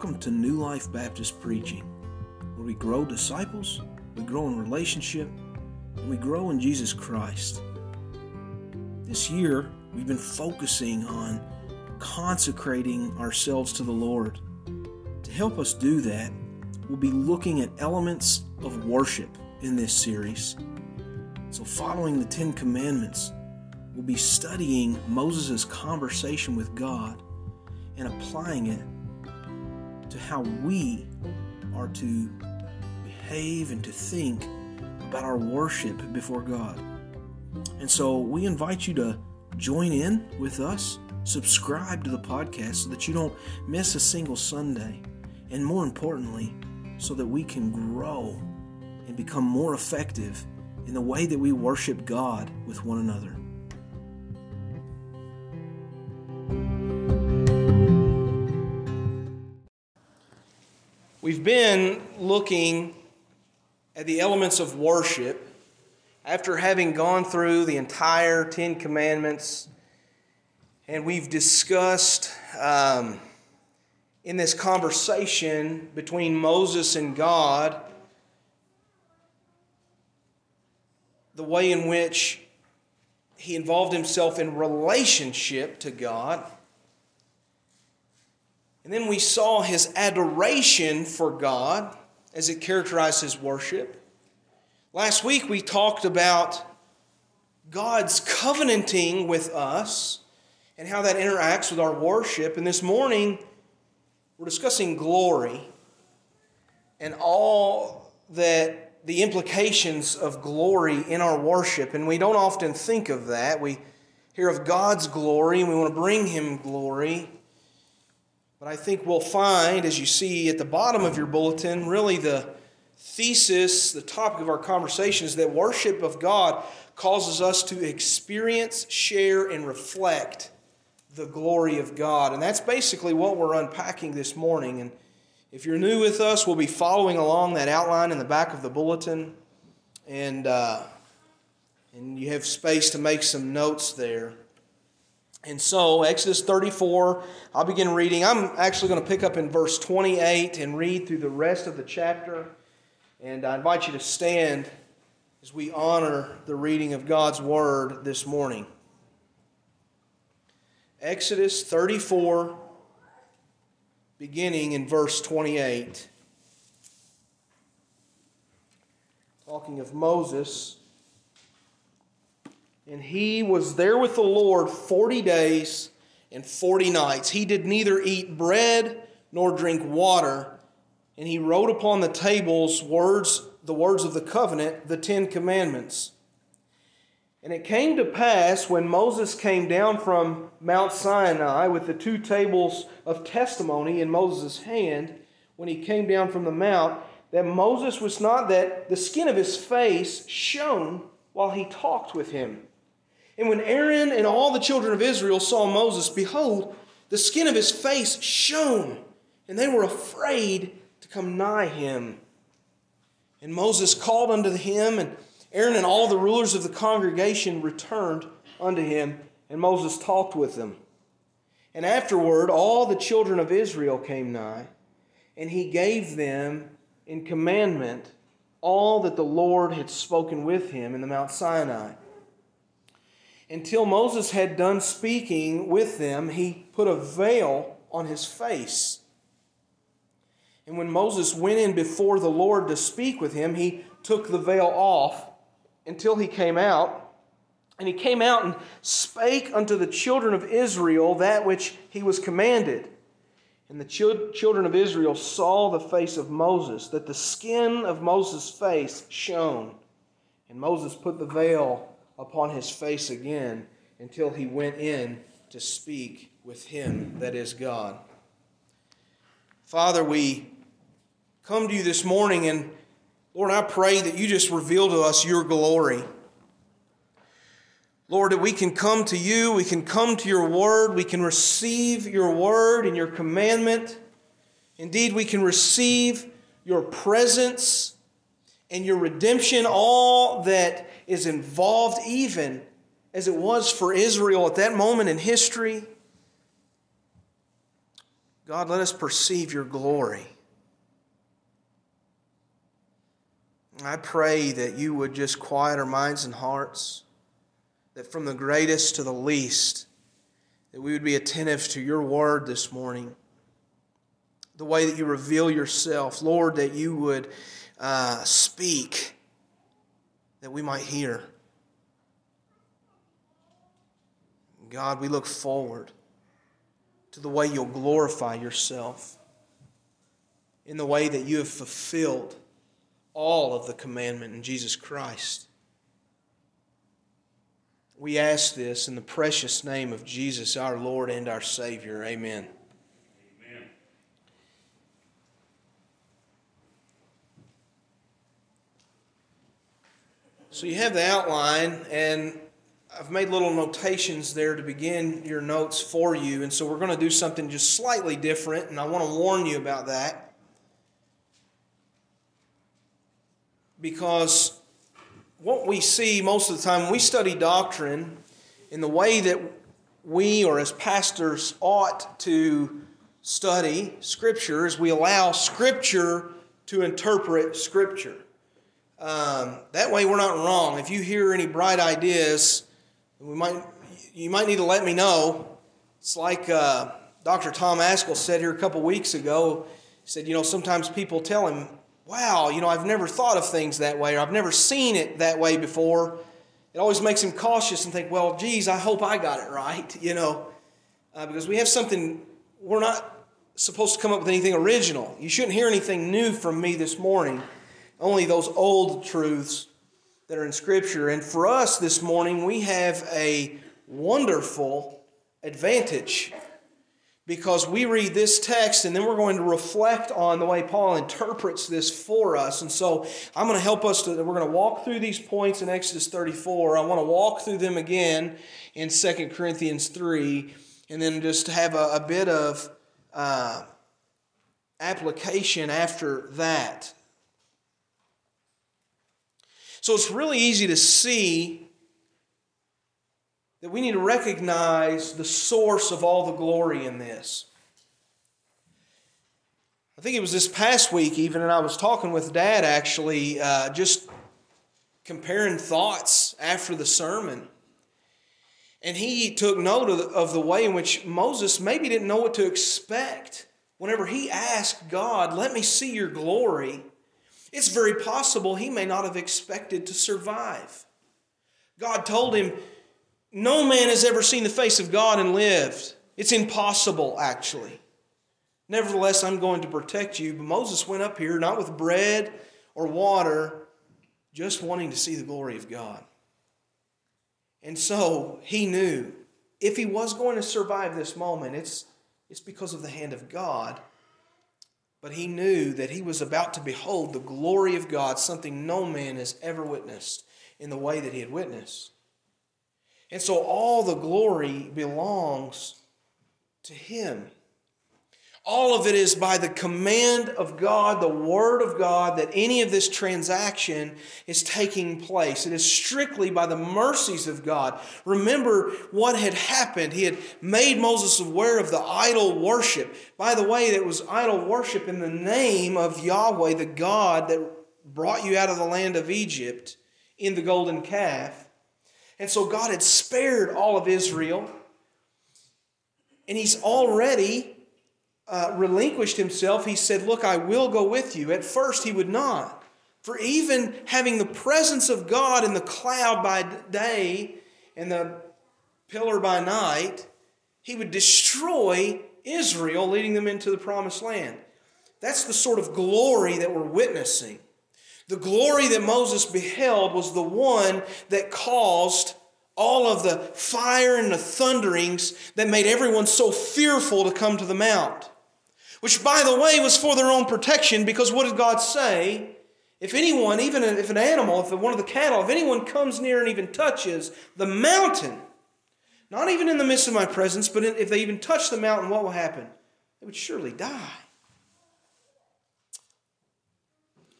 Welcome to New Life Baptist Preaching, where we grow disciples, we grow in relationship, and we grow in Jesus Christ. This year, we've been focusing on consecrating ourselves to the Lord. To help us do that, we'll be looking at elements of worship in this series. So, following the Ten Commandments, we'll be studying Moses' conversation with God and applying it to how we are to behave and to think about our worship before God. And so we invite you to join in with us, subscribe to the podcast so that you don't miss a single Sunday, and more importantly, so that we can grow and become more effective in the way that we worship God with one another. We've been looking at the elements of worship after having gone through the entire Ten Commandments, and we've discussed um, in this conversation between Moses and God the way in which he involved himself in relationship to God and then we saw his adoration for God as it characterized his worship. Last week we talked about God's covenanting with us and how that interacts with our worship. And this morning we're discussing glory and all that the implications of glory in our worship. And we don't often think of that. We hear of God's glory and we want to bring him glory. But I think we'll find, as you see at the bottom of your bulletin, really the thesis, the topic of our conversation is that worship of God causes us to experience, share, and reflect the glory of God. And that's basically what we're unpacking this morning. And if you're new with us, we'll be following along that outline in the back of the bulletin. And, uh, and you have space to make some notes there. And so, Exodus 34, I'll begin reading. I'm actually going to pick up in verse 28 and read through the rest of the chapter. And I invite you to stand as we honor the reading of God's Word this morning. Exodus 34, beginning in verse 28. Talking of Moses. And he was there with the Lord 40 days and 40 nights. He did neither eat bread nor drink water. And he wrote upon the tables words, the words of the covenant, the Ten Commandments. And it came to pass when Moses came down from Mount Sinai with the two tables of testimony in Moses' hand, when he came down from the mount, that Moses was not that the skin of his face shone while he talked with him. And when Aaron and all the children of Israel saw Moses, behold, the skin of his face shone, and they were afraid to come nigh him. And Moses called unto him, and Aaron and all the rulers of the congregation returned unto him, and Moses talked with them. And afterward, all the children of Israel came nigh, and he gave them in commandment all that the Lord had spoken with him in the Mount Sinai. Until Moses had done speaking with them, he put a veil on his face. And when Moses went in before the Lord to speak with him, he took the veil off until he came out. And he came out and spake unto the children of Israel that which he was commanded. And the children of Israel saw the face of Moses, that the skin of Moses' face shone. And Moses put the veil upon his face again until he went in to speak with him that is God. Father, we come to you this morning, and Lord, I pray that you just reveal to us your glory. Lord, that we can come to you, we can come to your word, we can receive your word and your commandment. Indeed, we can receive your presence and your redemption, all that is involved, even as it was for Israel at that moment in history. God, let us perceive your glory. I pray that you would just quiet our minds and hearts, that from the greatest to the least, that we would be attentive to your word this morning, the way that you reveal yourself. Lord, that you would uh, speak, that we might hear. God, we look forward to the way you'll glorify yourself in the way that you have fulfilled all of the commandment in Jesus Christ. We ask this in the precious name of Jesus, our Lord and our Savior. Amen. So you have the outline, and I've made little notations there to begin your notes for you. And so we're going to do something just slightly different, and I want to warn you about that. because what we see most of the time when we study doctrine in the way that we or as pastors ought to study scripture is we allow scripture to interpret scripture um, that way we're not wrong. If you hear any bright ideas we might you might need to let me know. It's like uh, dr tom ascol said here a couple weeks ago. He said you know sometimes people tell him wow, you know, I've never thought of things that way, or I've never seen it that way before. It always makes him cautious and think, well, geez, I hope I got it right, you know, uh, because we have something, we're not supposed to come up with anything original. You shouldn't hear anything new from me this morning, only those old truths that are in Scripture. And for us this morning, we have a wonderful advantage because we read this text and then we're going to reflect on the way Paul interprets this for us. And so I'm going to help us to, we're going to walk through these points in Exodus 34. I want to walk through them again in 2 Corinthians 3 and then just have a, a bit of uh, application after that. So it's really easy to see that we need to recognize the source of all the glory in this. I think it was this past week, even, and I was talking with Dad actually, uh, just comparing thoughts after the sermon. And he took note of the, of the way in which Moses maybe didn't know what to expect. Whenever he asked God, Let me see your glory, it's very possible he may not have expected to survive. God told him, no man has ever seen the face of God and lived. It's impossible, actually. Nevertheless, I'm going to protect you. But Moses went up here not with bread or water, just wanting to see the glory of God. And so he knew if he was going to survive this moment, it's, it's because of the hand of God. But he knew that he was about to behold the glory of God, something no man has ever witnessed in the way that he had witnessed. And so all the glory belongs to Him. All of it is by the command of God, the Word of God, that any of this transaction is taking place. It is strictly by the mercies of God. Remember what had happened. He had made Moses aware of the idol worship. By the way, that was idol worship in the name of Yahweh, the God that brought you out of the land of Egypt in the golden calf. And so God had spared all of Israel. And he's already uh, relinquished himself. He said, Look, I will go with you. At first, he would not. For even having the presence of God in the cloud by day and the pillar by night, he would destroy Israel, leading them into the promised land. That's the sort of glory that we're witnessing. The glory that Moses beheld was the one that caused all of the fire and the thunderings that made everyone so fearful to come to the mount. Which, by the way, was for their own protection because what did God say? If anyone, even if an animal, if one of the cattle, if anyone comes near and even touches the mountain, not even in the midst of my presence, but if they even touch the mountain, what will happen? They would surely die.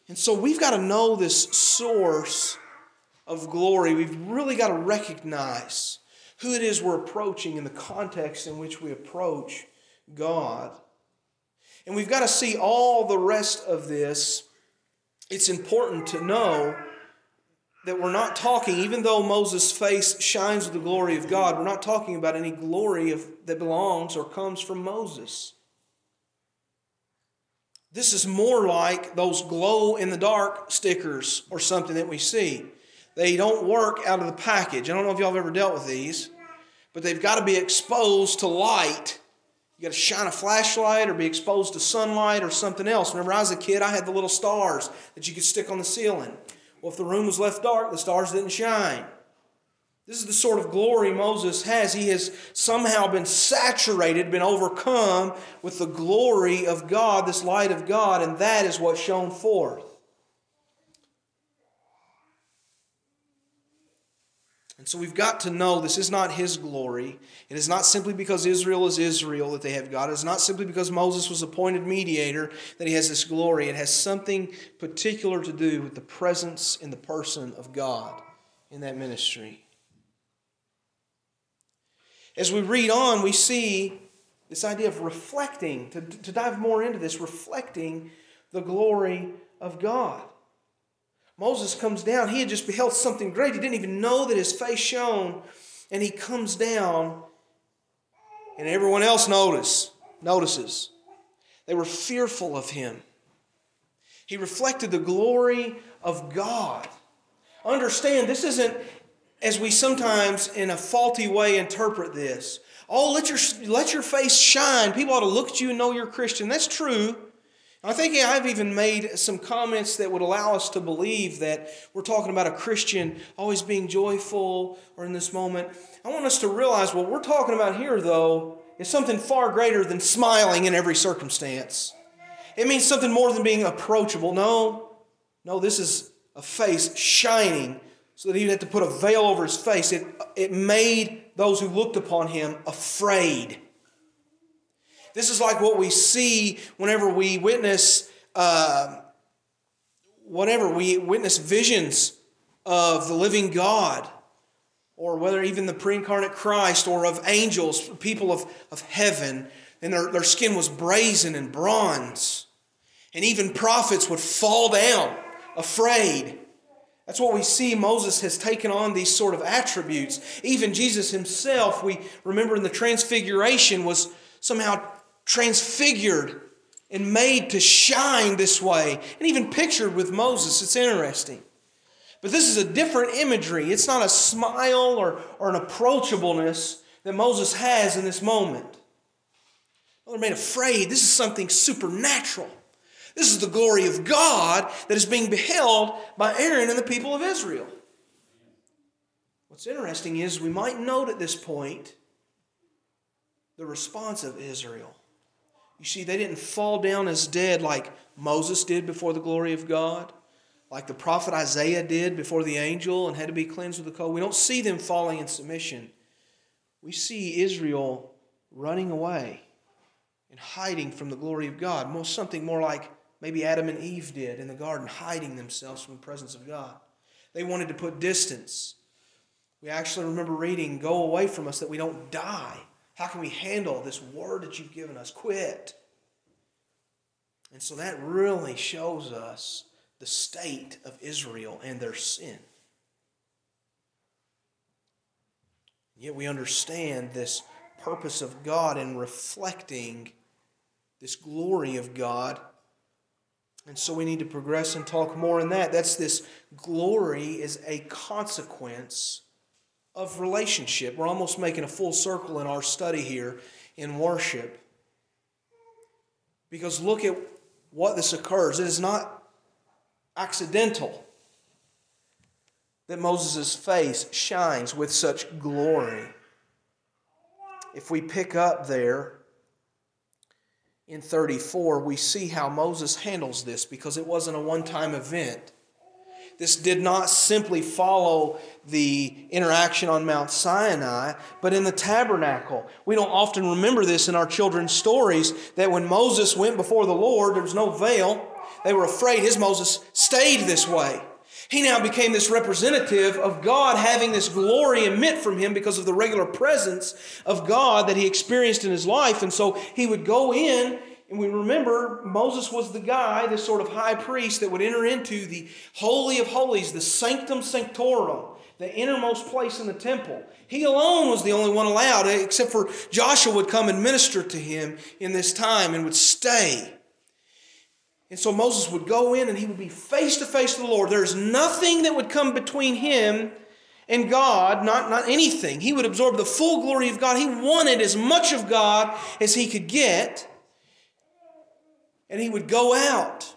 And so we've got to know this source of glory. We've really got to recognize who it is we're approaching in the context in which we approach God. And we've got to see all the rest of this. It's important to know that we're not talking, even though Moses' face shines with the glory of God, we're not talking about any glory of, that belongs or comes from Moses. This is more like those glow in the dark stickers or something that we see. They don't work out of the package. I don't know if y'all have ever dealt with these, but they've got to be exposed to light. You got to shine a flashlight or be exposed to sunlight or something else. Whenever I was a kid, I had the little stars that you could stick on the ceiling. Well, if the room was left dark, the stars didn't shine. This is the sort of glory Moses has. He has somehow been saturated, been overcome with the glory of God, this light of God, and that is what shone forth. And so we've got to know this is not his glory. It is not simply because Israel is Israel that they have God. It is not simply because Moses was appointed mediator that he has this glory. It has something particular to do with the presence in the person of God in that ministry. As we read on, we see this idea of reflecting, to, to dive more into this, reflecting the glory of God. Moses comes down. He had just beheld something great. He didn't even know that his face shone. And he comes down, and everyone else notice, notices. They were fearful of him. He reflected the glory of God. Understand, this isn't as we sometimes in a faulty way interpret this. Oh, let your, let your face shine. People ought to look at you and know you're Christian. That's true. I think I've even made some comments that would allow us to believe that we're talking about a Christian always being joyful or in this moment. I want us to realize what we're talking about here, though, is something far greater than smiling in every circumstance. It means something more than being approachable. No, no, this is a face shining so that he had to put a veil over his face. It, it made those who looked upon him afraid. This is like what we see whenever we witness, uh, whatever, we witness visions of the living God, or whether even the pre incarnate Christ, or of angels, people of, of heaven, and their, their skin was brazen and bronze. And even prophets would fall down afraid. That's what we see. Moses has taken on these sort of attributes. Even Jesus himself, we remember in the transfiguration, was somehow transfigured and made to shine this way, and even pictured with Moses. It's interesting. But this is a different imagery. It's not a smile or, or an approachableness that Moses has in this moment. Well, they're made afraid. This is something supernatural. This is the glory of God that is being beheld by Aaron and the people of Israel. What's interesting is we might note at this point the response of Israel. You see, they didn't fall down as dead like Moses did before the glory of God, like the prophet Isaiah did before the angel and had to be cleansed with the coal. We don't see them falling in submission. We see Israel running away and hiding from the glory of God. More, something more like maybe Adam and Eve did in the garden, hiding themselves from the presence of God. They wanted to put distance. We actually remember reading, Go away from us that we don't die. How can we handle this word that you've given us? Quit. And so that really shows us the state of Israel and their sin. Yet we understand this purpose of God in reflecting this glory of God. And so we need to progress and talk more in that. That's this glory is a consequence of relationship. We're almost making a full circle in our study here in worship. Because look at what this occurs. It is not accidental that Moses' face shines with such glory. If we pick up there in 34, we see how Moses handles this because it wasn't a one time event. This did not simply follow the interaction on Mount Sinai, but in the tabernacle. We don't often remember this in our children's stories that when Moses went before the Lord, there was no veil. They were afraid his Moses stayed this way. He now became this representative of God having this glory emit from him because of the regular presence of God that he experienced in his life. And so he would go in And we remember Moses was the guy, this sort of high priest that would enter into the Holy of Holies, the Sanctum Sanctorum, the innermost place in the temple. He alone was the only one allowed, except for Joshua would come and minister to him in this time and would stay. And so Moses would go in and he would be face to face with the Lord. There's nothing that would come between him and God, not, not anything. He would absorb the full glory of God. He wanted as much of God as he could get and he would go out.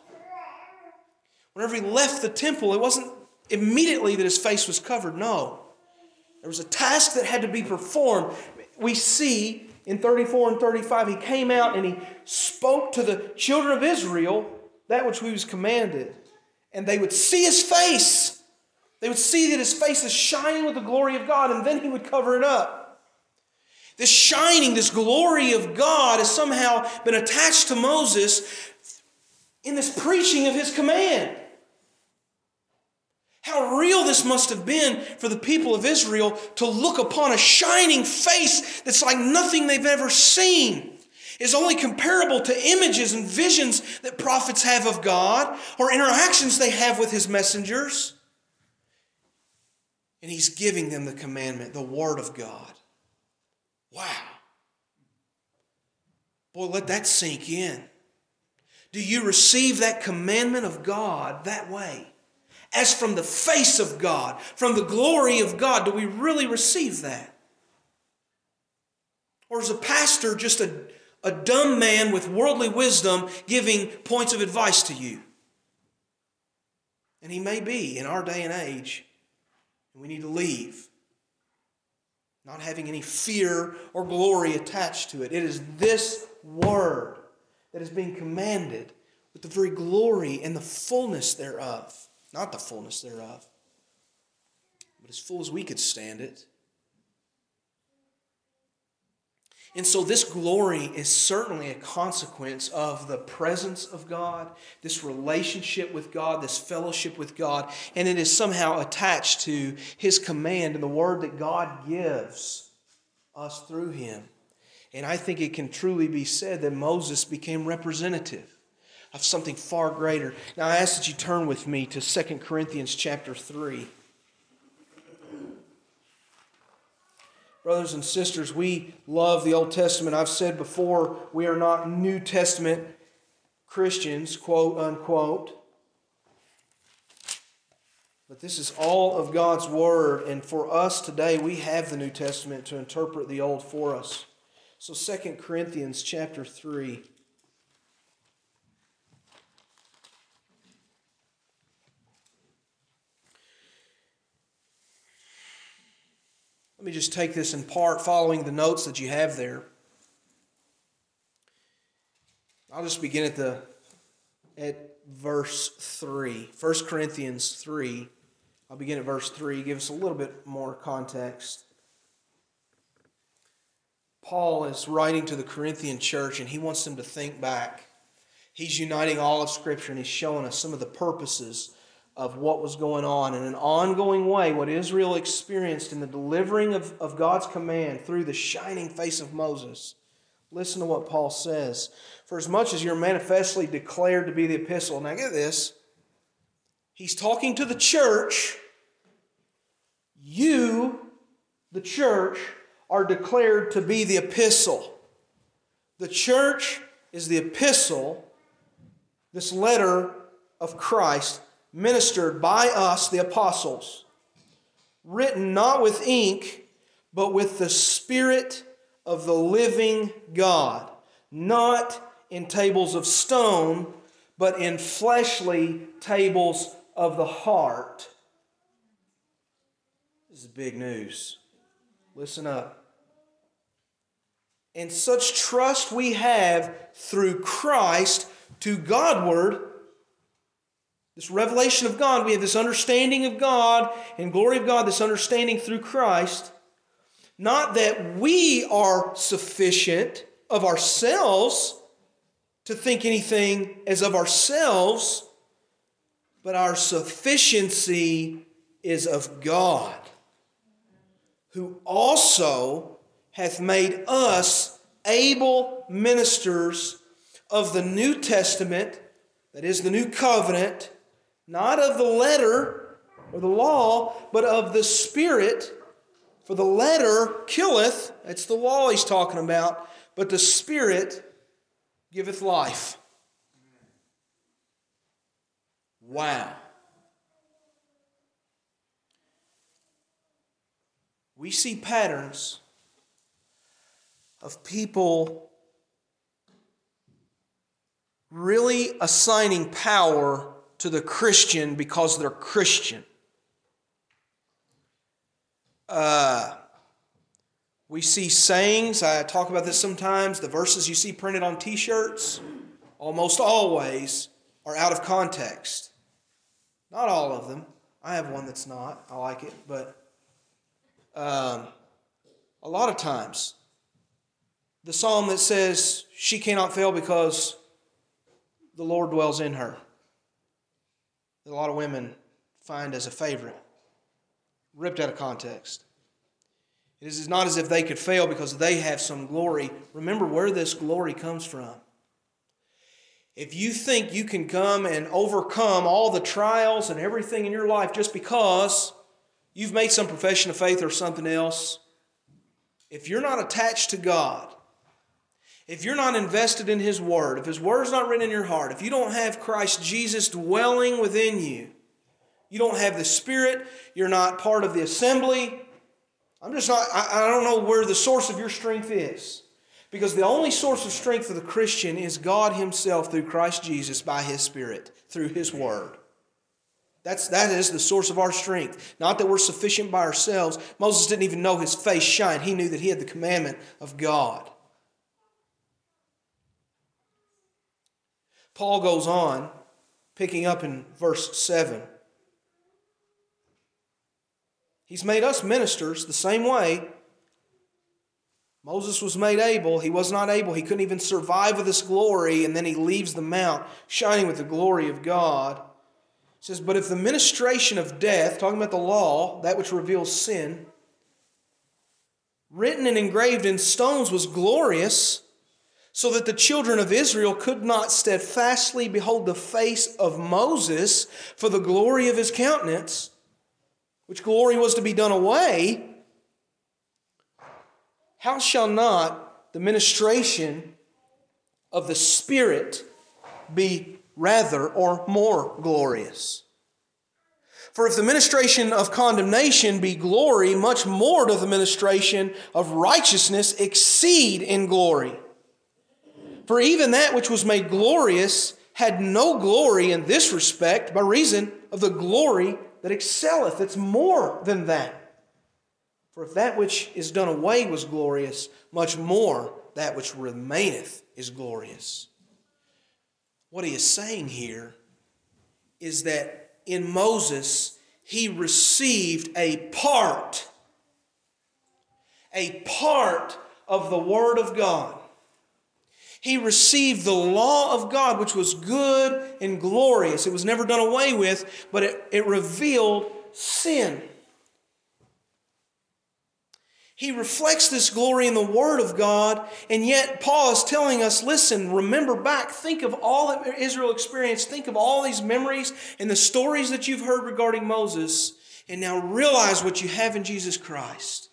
Whenever he left the temple, it wasn't immediately that his face was covered. No. There was a task that had to be performed. We see in 34 and 35, he came out and he spoke to the children of Israel that which he was commanded. And they would see his face. They would see that his face is shining with the glory of God, and then he would cover it up. This shining, this glory of God has somehow been attached to Moses in this preaching of his command. How real this must have been for the people of Israel to look upon a shining face that's like nothing they've ever seen. Is only comparable to images and visions that prophets have of God or interactions they have with his messengers. And he's giving them the commandment, the Word of God. Wow. Boy, let that sink in. Do you receive that commandment of God that way? As from the face of God, from the glory of God, do we really receive that? Or is a pastor just a, a dumb man with worldly wisdom giving points of advice to you? And he may be in our day and age, and we need to leave not having any fear or glory attached to it. It is this word that is being commanded with the very glory and the fullness thereof. Not the fullness thereof, but as full as we could stand it. And so, this glory is certainly a consequence of the presence of God, this relationship with God, this fellowship with God, and it is somehow attached to His command and the word that God gives us through Him. And I think it can truly be said that Moses became representative of something far greater. Now, I ask that you turn with me to 2 Corinthians chapter 3. Brothers and sisters, we love the Old Testament. I've said before, we are not New Testament Christians, quote unquote. But this is all of God's Word, and for us today, we have the New Testament to interpret the Old for us. So 2 Corinthians chapter 3. Let me just take this in part following the notes that you have there. I'll just begin at the at verse 3. 1 Corinthians 3. I'll begin at verse 3, give us a little bit more context. Paul is writing to the Corinthian church and he wants them to think back. He's uniting all of Scripture and he's showing us some of the purposes of what was going on in an ongoing way, what Israel experienced in the delivering of, of God's command through the shining face of Moses. Listen to what Paul says. For as much as you're manifestly declared to be the epistle, now get this, he's talking to the church. You, the church, are declared to be the epistle. The church is the epistle, this letter of Christ ministered by us, the apostles, written not with ink, but with the Spirit of the living God, not in tables of stone, but in fleshly tables of the heart. This is big news. Listen up. And such trust we have through Christ to Godward this revelation of God, we have this understanding of God and glory of God, this understanding through Christ. Not that we are sufficient of ourselves to think anything as of ourselves, but our sufficiency is of God, who also hath made us able ministers of the New Testament, that is the new covenant, not of the letter or the law, but of the Spirit. For the letter killeth, that's the law he's talking about, but the Spirit giveth life. Wow. We see patterns of people really assigning power to the Christian because they're Christian. Uh, we see sayings, I talk about this sometimes, the verses you see printed on t shirts almost always are out of context. Not all of them. I have one that's not. I like it, but um, a lot of times, the psalm that says she cannot fail because the Lord dwells in her. A lot of women find as a favorite, ripped out of context. It is not as if they could fail because they have some glory. Remember where this glory comes from. If you think you can come and overcome all the trials and everything in your life just because you've made some profession of faith or something else, if you're not attached to God, if you're not invested in His Word, if His Word's not written in your heart, if you don't have Christ Jesus dwelling within you, you don't have the Spirit, you're not part of the assembly. I'm just not, I, I don't know where the source of your strength is. Because the only source of strength for the Christian is God Himself through Christ Jesus by His Spirit, through His Word. That's, that is the source of our strength. Not that we're sufficient by ourselves. Moses didn't even know his face shine. He knew that he had the commandment of God. Paul goes on, picking up in verse 7. He's made us ministers the same way. Moses was made able. He was not able. He couldn't even survive with this glory, and then he leaves the mount shining with the glory of God says, But if the ministration of death, talking about the law, that which reveals sin, written and engraved in stones was glorious, so that the children of Israel could not steadfastly behold the face of Moses for the glory of his countenance, which glory was to be done away, how shall not the ministration of the Spirit be rather or more glorious. For if the ministration of condemnation be glory, much more doth the ministration of righteousness exceed in glory. For even that which was made glorious had no glory in this respect by reason of the glory that excelleth. It's more than that. For if that which is done away was glorious, much more that which remaineth is glorious. What he is saying here is that in Moses, he received a part, a part of the Word of God. He received the law of God, which was good and glorious. It was never done away with, but it, it revealed sin. He reflects this glory in the Word of God, and yet Paul is telling us listen, remember back, think of all that Israel experienced, think of all these memories and the stories that you've heard regarding Moses, and now realize what you have in Jesus Christ.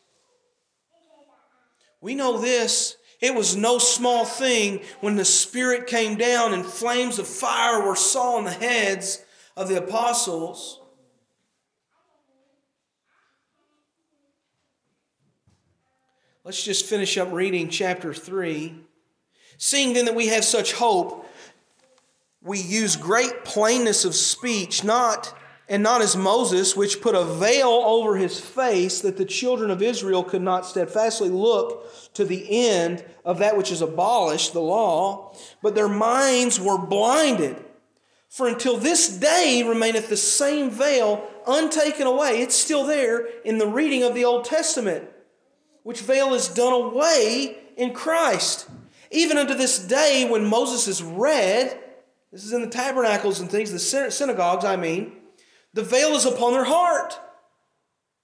We know this. It was no small thing when the Spirit came down and flames of fire were saw on the heads of the apostles. Let's just finish up reading chapter 3. Seeing then that we have such hope, we use great plainness of speech, not and not as Moses, which put a veil over his face that the children of Israel could not steadfastly look to the end of that which is abolished, the law, but their minds were blinded. For until this day remaineth the same veil untaken away. It's still there in the reading of the Old Testament which veil is done away in Christ. Even unto this day, when Moses is read, this is in the tabernacles and things, the synagogues, I mean, the veil is upon their heart.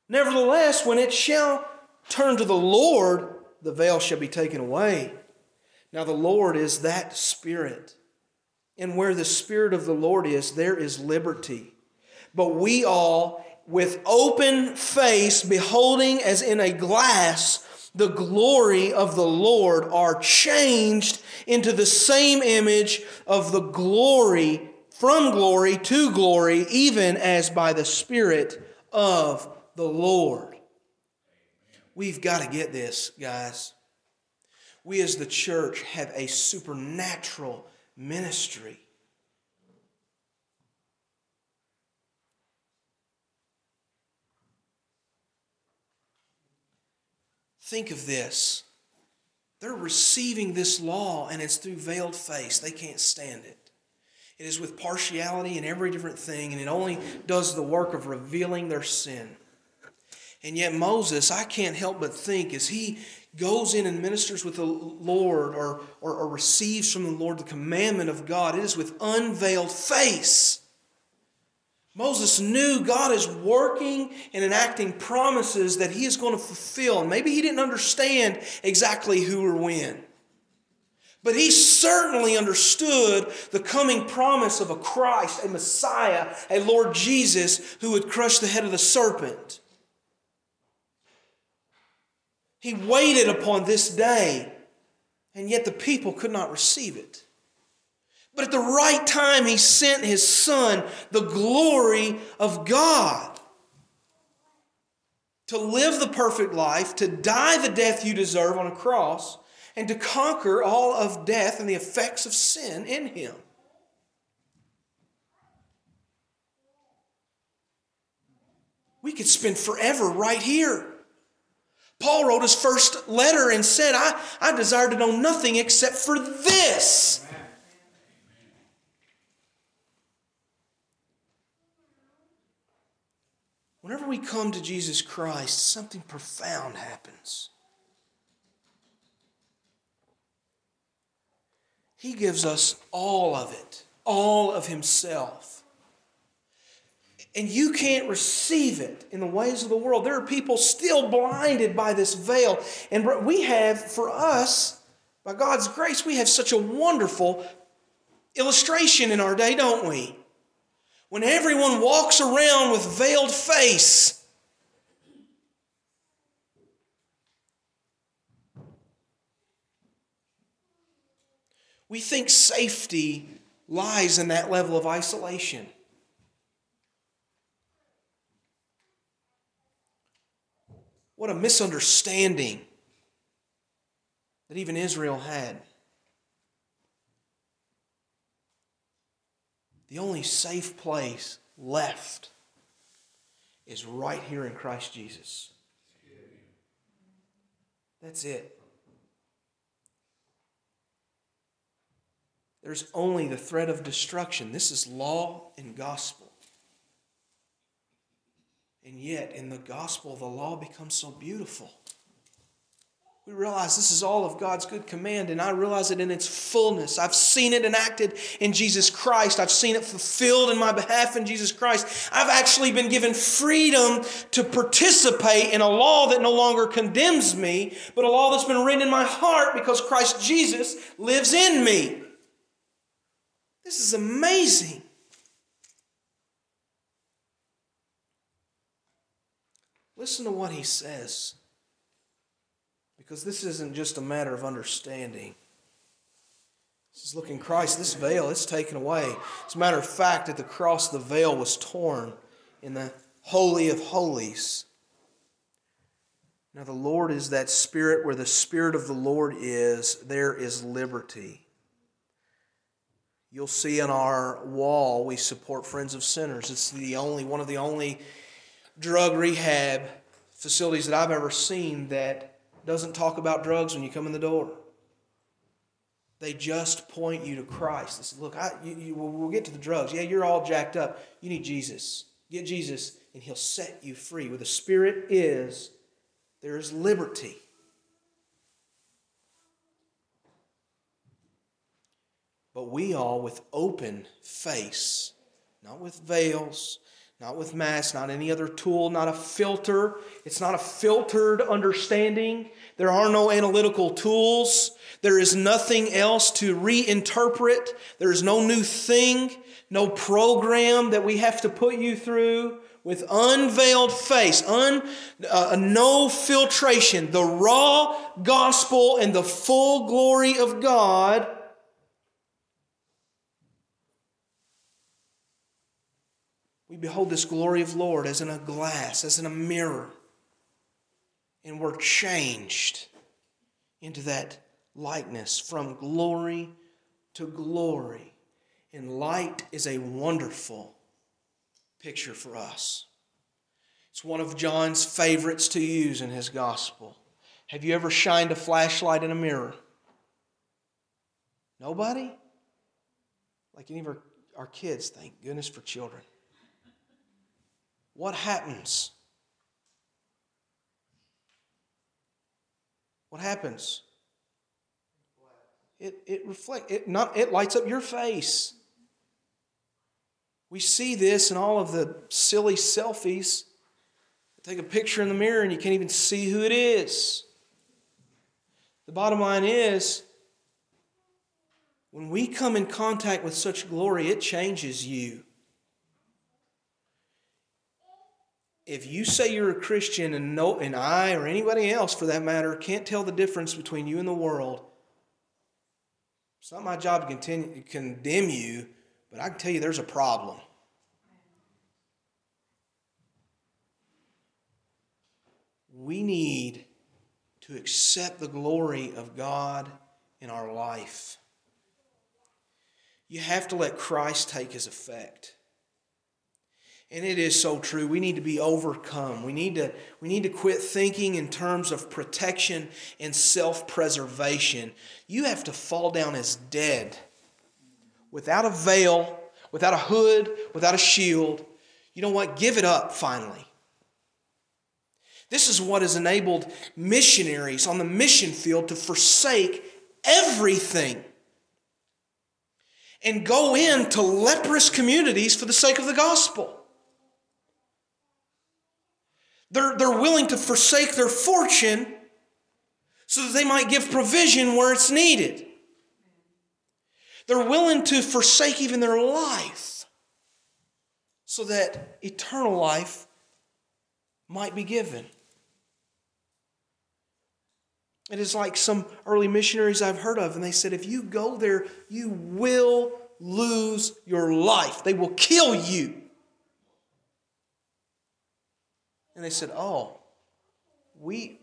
Nevertheless, when it shall turn to the Lord, the veil shall be taken away. Now, the Lord is that Spirit. And where the Spirit of the Lord is, there is liberty. But we all, with open face, beholding as in a glass the glory of the Lord, are changed into the same image of the glory, from glory to glory, even as by the Spirit of the Lord. We've got to get this, guys. We as the church have a supernatural ministry. Think of this. They're receiving this law, and it's through veiled face. They can't stand it. It is with partiality and every different thing, and it only does the work of revealing their sin. And yet, Moses, I can't help but think, as he goes in and ministers with the Lord or, or, or, receives from the Lord the commandment of God, it is with unveiled face. Moses knew God is working and enacting promises that he is going to fulfill. Maybe he didn't understand exactly who or when. But he certainly understood the coming promise of a Christ, a Messiah, a Lord Jesus who would crush the head of the serpent. He waited upon this day, and yet the people could not receive it. But at the right time, he sent his son, the glory of God, to live the perfect life, to die the death you deserve on a cross, and to conquer all of death and the effects of sin in him. We could spend forever right here. Paul wrote his first letter and said, I, I desire to know nothing except for this Whenever we come to Jesus Christ, something profound happens. He gives us all of it, all of Himself. And you can't receive it in the ways of the world. There are people still blinded by this veil. And we have, for us, by God's grace, we have such a wonderful illustration in our day, don't we? when everyone walks around with veiled face. We think safety lies in that level of isolation. What a misunderstanding that even Israel had. The only safe place left is right here in Christ Jesus. That's it. There's only the threat of destruction. This is law and gospel. And yet, in the gospel, the law becomes so beautiful we realize this is all of God's good command, and I realize it in its fullness. I've seen it enacted in Jesus Christ. I've seen it fulfilled in my behalf in Jesus Christ. I've actually been given freedom to participate in a law that no longer condemns me, but a law that's been written in my heart because Christ Jesus lives in me. This is amazing. Listen to what he says. Because this isn't just a matter of understanding. This is looking Christ, this veil, it's taken away. As a matter of fact, at the cross, the veil was torn in the Holy of Holies. Now, the Lord is that Spirit. Where the Spirit of the Lord is, there is liberty. You'll see on our wall, we support Friends of Sinners. It's the only, one of the only drug rehab facilities that I've ever seen that doesn't talk about drugs when you come in the door. They just point you to Christ. They say, Look, I, you, you, we'll get to the drugs. Yeah, you're all jacked up. You need Jesus. Get Jesus, and He'll set you free. Where the Spirit is, there is liberty. But we all, with open face, not with veils, not with masks, not any other tool, not a filter. It's not a filtered understanding. There are no analytical tools. There is nothing else to reinterpret. There is no new thing, no program that we have to put you through with unveiled face, un, uh, no filtration, the raw gospel and the full glory of God We behold this glory of Lord as in a glass, as in a mirror. And we're changed into that likeness from glory to glory. And light is a wonderful picture for us. It's one of John's favorites to use in his gospel. Have you ever shined a flashlight in a mirror? Nobody? Like any of our, our kids, thank goodness for children what happens? What happens? It, it reflects it not it lights up your face. We see this in all of the silly selfies. Take a picture in the mirror and you can't even see who it is. The bottom line is when we come in contact with such glory, it changes you. If you say you're a Christian and no and I or anybody else for that matter can't tell the difference between you and the world, it's not my job to continue to condemn you, but I can tell you there's a problem. We need to accept the glory of God in our life. You have to let Christ take his effect. And it is so true. We need to be overcome. We need to, we need to quit thinking in terms of protection and self preservation. You have to fall down as dead without a veil, without a hood, without a shield. You know what? Give it up finally. This is what has enabled missionaries on the mission field to forsake everything and go into leprous communities for the sake of the gospel. They're, they're willing to forsake their fortune so that they might give provision where it's needed. They're willing to forsake even their life so that eternal life might be given. It is like some early missionaries I've heard of, and they said, if you go there, you will lose your life. They will kill you. And they said, Oh, we,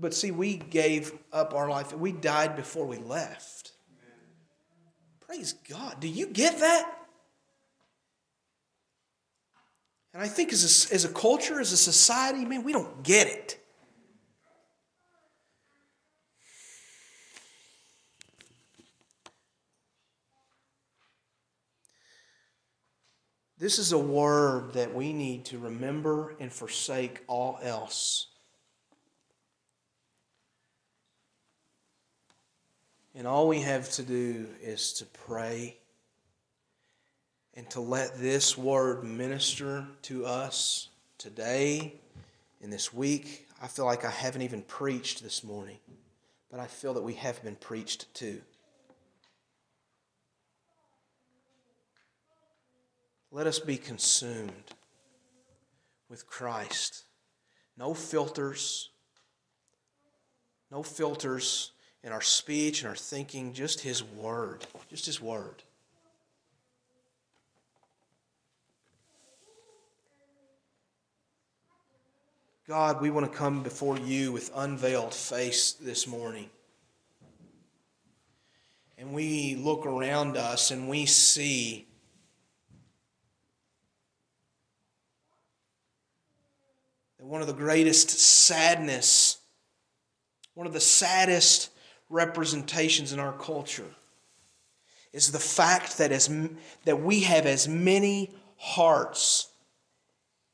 but see, we gave up our life. We died before we left. Praise God. Do you get that? And I think as a, as a culture, as a society, man, we don't get it. This is a word that we need to remember and forsake all else. And all we have to do is to pray and to let this word minister to us today and this week. I feel like I haven't even preached this morning, but I feel that we have been preached to. Let us be consumed with Christ. No filters, no filters in our speech and our thinking, just His Word. Just His Word. God, we want to come before you with unveiled face this morning. And we look around us and we see one of the greatest sadness, one of the saddest representations in our culture is the fact that, as, that we have as many hearts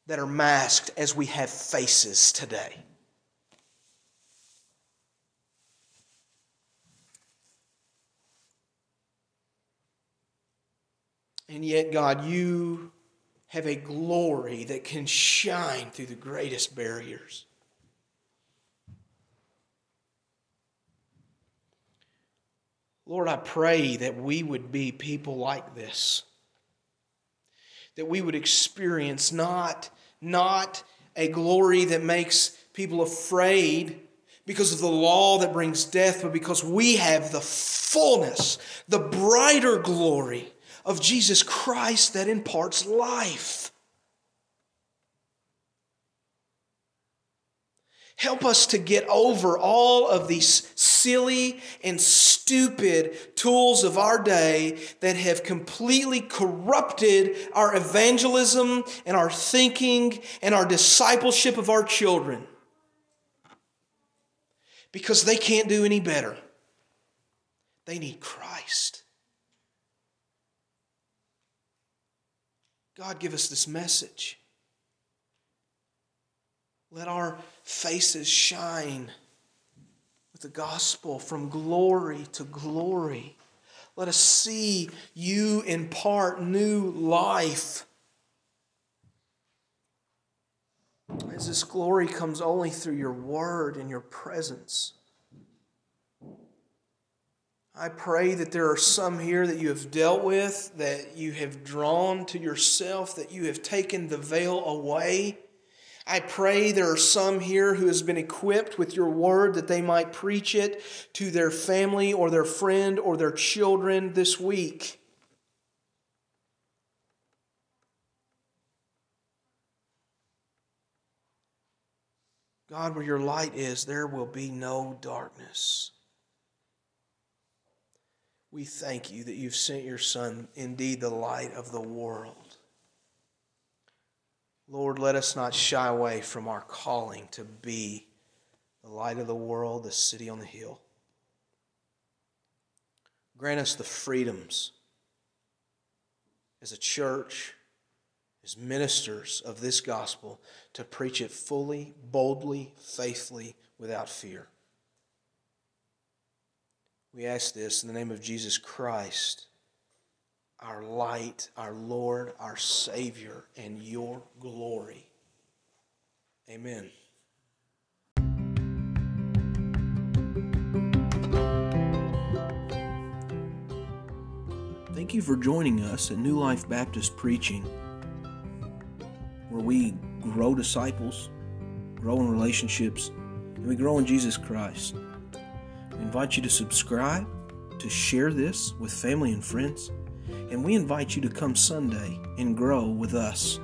that are masked as we have faces today. And yet, God, you have a glory that can shine through the greatest barriers. Lord, I pray that we would be people like this. That we would experience not, not a glory that makes people afraid because of the law that brings death, but because we have the fullness, the brighter glory of Jesus Christ that imparts life. Help us to get over all of these silly and stupid tools of our day that have completely corrupted our evangelism and our thinking and our discipleship of our children. Because they can't do any better. They need Christ. God, give us this message. Let our faces shine with the gospel from glory to glory. Let us see you impart new life. As this glory comes only through your word and your presence. I pray that there are some here that you have dealt with, that you have drawn to yourself, that you have taken the veil away. I pray there are some here who has been equipped with your word that they might preach it to their family or their friend or their children this week. God, where your light is, there will be no darkness. We thank you that you've sent your Son, indeed the light of the world. Lord, let us not shy away from our calling to be the light of the world, the city on the hill. Grant us the freedoms as a church, as ministers of this gospel, to preach it fully, boldly, faithfully, without fear. We ask this in the name of Jesus Christ, our light, our Lord, our Savior, and your glory. Amen. Thank you for joining us at New Life Baptist Preaching, where we grow disciples, grow in relationships, and we grow in Jesus Christ. We invite you to subscribe, to share this with family and friends, and we invite you to come Sunday and grow with us.